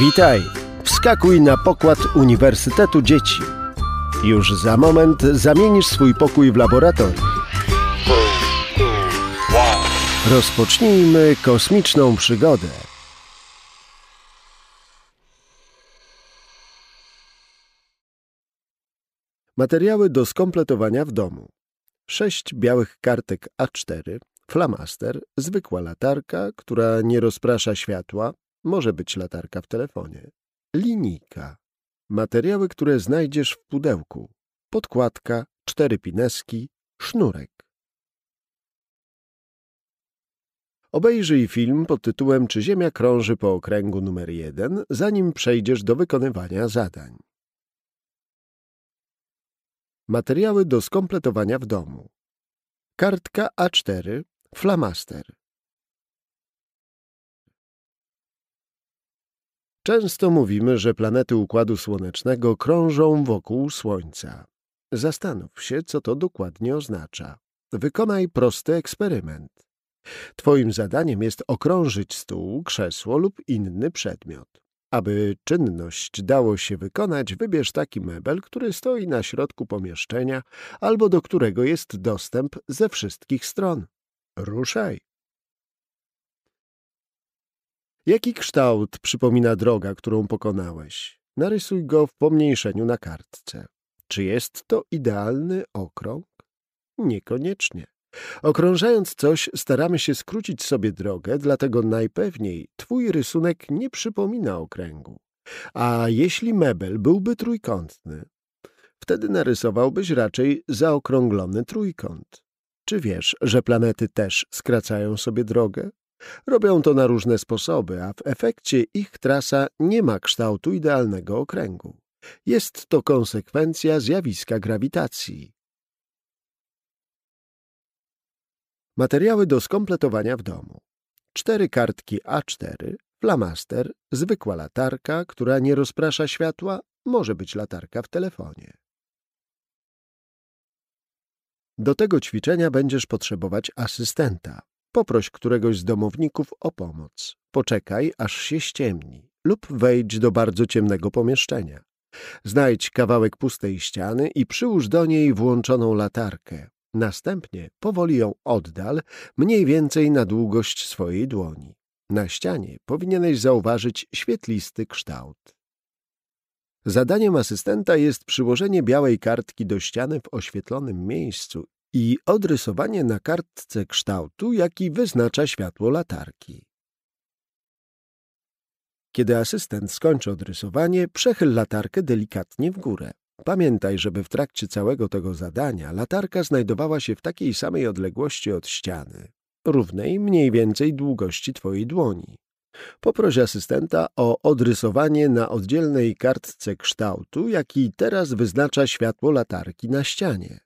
Witaj! Wskakuj na pokład Uniwersytetu Dzieci. Już za moment zamienisz swój pokój w laboratorium. Rozpocznijmy kosmiczną przygodę. Materiały do skompletowania w domu. Sześć białych kartek A4, flamaster, zwykła latarka, która nie rozprasza światła, może być latarka w telefonie, linijka, materiały, które znajdziesz w pudełku, podkładka, cztery pineski, sznurek. Obejrzyj film pod tytułem Czy Ziemia krąży po okręgu numer 1, zanim przejdziesz do wykonywania zadań. Materiały do skompletowania w domu. Kartka A4, flamaster. Często mówimy, że planety Układu Słonecznego krążą wokół Słońca. Zastanów się, co to dokładnie oznacza. Wykonaj prosty eksperyment. Twoim zadaniem jest okrążyć stół, krzesło lub inny przedmiot. Aby czynność dało się wykonać, wybierz taki mebel, który stoi na środku pomieszczenia albo do którego jest dostęp ze wszystkich stron. Ruszaj! Jaki kształt przypomina droga, którą pokonałeś? Narysuj go w pomniejszeniu na kartce. Czy jest to idealny okrąg? Niekoniecznie. Okrążając coś, staramy się skrócić sobie drogę, dlatego najpewniej twój rysunek nie przypomina okręgu. A jeśli mebel byłby trójkątny, wtedy narysowałbyś raczej zaokrąglony trójkąt. Czy wiesz, że planety też skracają sobie drogę? Robią to na różne sposoby, a w efekcie ich trasa nie ma kształtu idealnego okręgu. Jest to konsekwencja zjawiska grawitacji. Materiały do skompletowania w domu. Cztery kartki A4, flamaster, zwykła latarka, która nie rozprasza światła, może być latarka w telefonie. Do tego ćwiczenia będziesz potrzebować asystenta. Poproś któregoś z domowników o pomoc. Poczekaj, aż się ściemni lub wejdź do bardzo ciemnego pomieszczenia. Znajdź kawałek pustej ściany i przyłóż do niej włączoną latarkę. Następnie powoli ją oddal, mniej więcej na długość swojej dłoni. Na ścianie powinieneś zauważyć świetlisty kształt. Zadaniem asystenta jest przyłożenie białej kartki do ściany w oświetlonym miejscu i odrysowanie na kartce kształtu, jaki wyznacza światło latarki. Kiedy asystent skończy odrysowanie, przechyl latarkę delikatnie w górę. Pamiętaj, żeby w trakcie całego tego zadania latarka znajdowała się w takiej samej odległości od ściany, równej mniej więcej długości Twojej dłoni. Poproś asystenta o odrysowanie na oddzielnej kartce kształtu, jaki teraz wyznacza światło latarki na ścianie.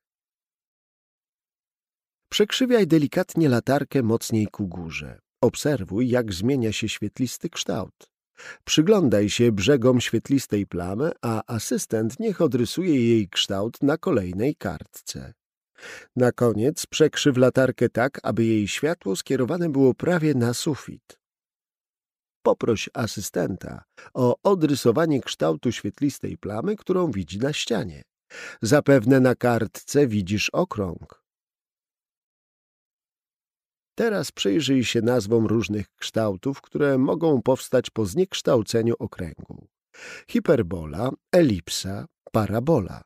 Przekrzywiaj delikatnie latarkę mocniej ku górze. Obserwuj, jak zmienia się świetlisty kształt. Przyglądaj się brzegom świetlistej plamy, a asystent niech odrysuje jej kształt na kolejnej kartce. Na koniec przekrzyw latarkę tak, aby jej światło skierowane było prawie na sufit. Poproś asystenta o odrysowanie kształtu świetlistej plamy, którą widzi na ścianie. Zapewne na kartce widzisz okrąg. Teraz przyjrzyj się nazwom różnych kształtów, które mogą powstać po zniekształceniu okręgu. Hiperbola, elipsa, parabola.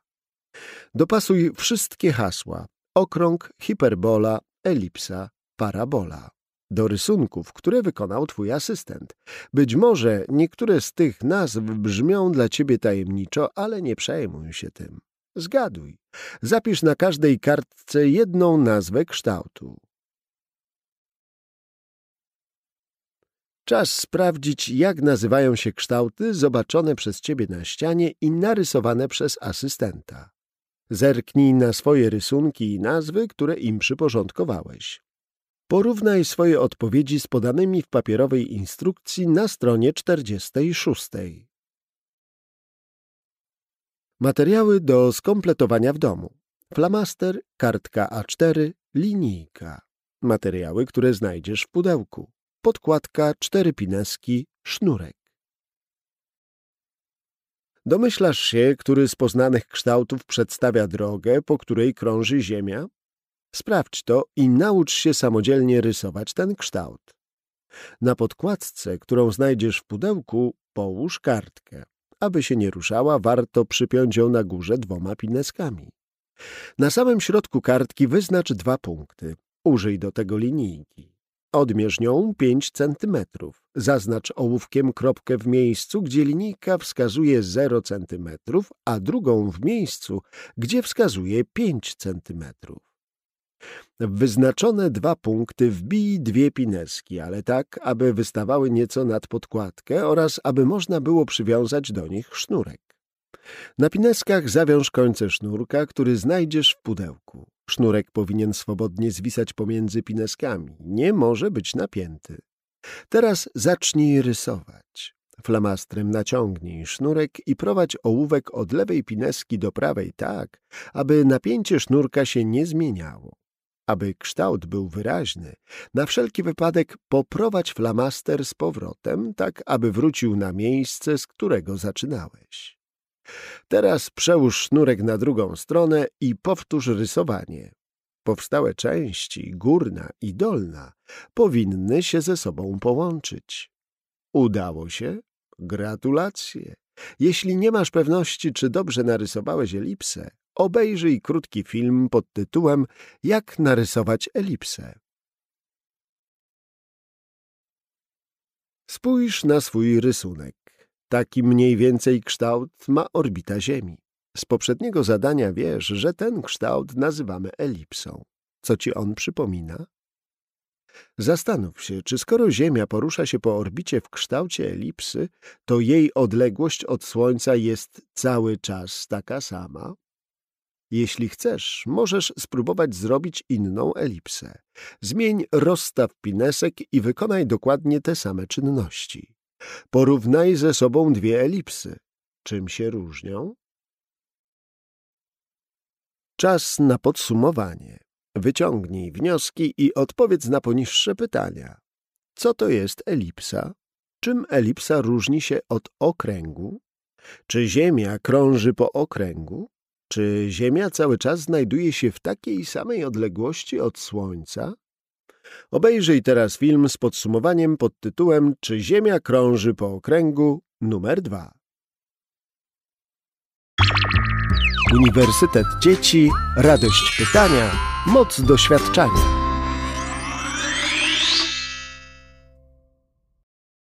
Dopasuj wszystkie hasła. Okrąg, hiperbola, elipsa, parabola. Do rysunków, które wykonał twój asystent. Być może niektóre z tych nazw brzmią dla ciebie tajemniczo, ale nie przejmuj się tym. Zgaduj. Zapisz na każdej kartce jedną nazwę kształtu. Czas sprawdzić, jak nazywają się kształty zobaczone przez ciebie na ścianie i narysowane przez asystenta. Zerknij na swoje rysunki i nazwy, które im przyporządkowałeś. Porównaj swoje odpowiedzi z podanymi w papierowej instrukcji na stronie 46. Materiały do skompletowania w domu. Flamaster, kartka A4, linijka. Materiały, które znajdziesz w pudełku podkładka, cztery pineski, sznurek. Domyślasz się, który z poznanych kształtów przedstawia drogę, po której krąży Ziemia? Sprawdź to i naucz się samodzielnie rysować ten kształt. Na podkładce, którą znajdziesz w pudełku, połóż kartkę. Aby się nie ruszała, warto przypiąć ją na górze dwoma pineskami. Na samym środku kartki wyznacz dwa punkty. Użyj do tego linijki. Odmierz nią 5 centymetrów. Zaznacz ołówkiem kropkę w miejscu, gdzie linijka wskazuje 0 centymetrów, a drugą w miejscu, gdzie wskazuje 5 centymetrów. W wyznaczone dwa punkty wbij dwie pineski, ale tak, aby wystawały nieco nad podkładkę oraz aby można było przywiązać do nich sznurek. Na pineskach zawiąż końce sznurka, który znajdziesz w pudełku. Sznurek powinien swobodnie zwisać pomiędzy pineskami, nie może być napięty. Teraz zacznij rysować. Flamastrem naciągnij sznurek i prowadź ołówek od lewej pineski do prawej tak, aby napięcie sznurka się nie zmieniało. Aby kształt był wyraźny, na wszelki wypadek poprowadź flamaster z powrotem, tak aby wrócił na miejsce, z którego zaczynałeś. Teraz przełóż sznurek na drugą stronę i powtórz rysowanie. Powstałe części, górna i dolna, powinny się ze sobą połączyć. Udało się? Gratulacje! Jeśli nie masz pewności, czy dobrze narysowałeś elipsę, obejrzyj krótki film pod tytułem Jak narysować elipsę. Spójrz na swój rysunek. Taki mniej więcej kształt ma orbita Ziemi. Z poprzedniego zadania wiesz, że ten kształt nazywamy elipsą. Co ci on przypomina? Zastanów się, czy skoro Ziemia porusza się po orbicie w kształcie elipsy, to jej odległość od Słońca jest cały czas taka sama? Jeśli chcesz, możesz spróbować zrobić inną elipsę. Zmień rozstaw pinesek i wykonaj dokładnie te same czynności. Porównaj ze sobą dwie elipsy. Czym się różnią? Czas na podsumowanie. Wyciągnij wnioski i odpowiedz na poniższe pytania. Co to jest elipsa? Czym elipsa różni się od okręgu? Czy Ziemia krąży po okręgu? Czy Ziemia cały czas znajduje się w takiej samej odległości od Słońca? Obejrzyj teraz film z podsumowaniem pod tytułem Czy Ziemia krąży po okręgu numer 2. Uniwersytet Dzieci, radość pytania, moc doświadczania.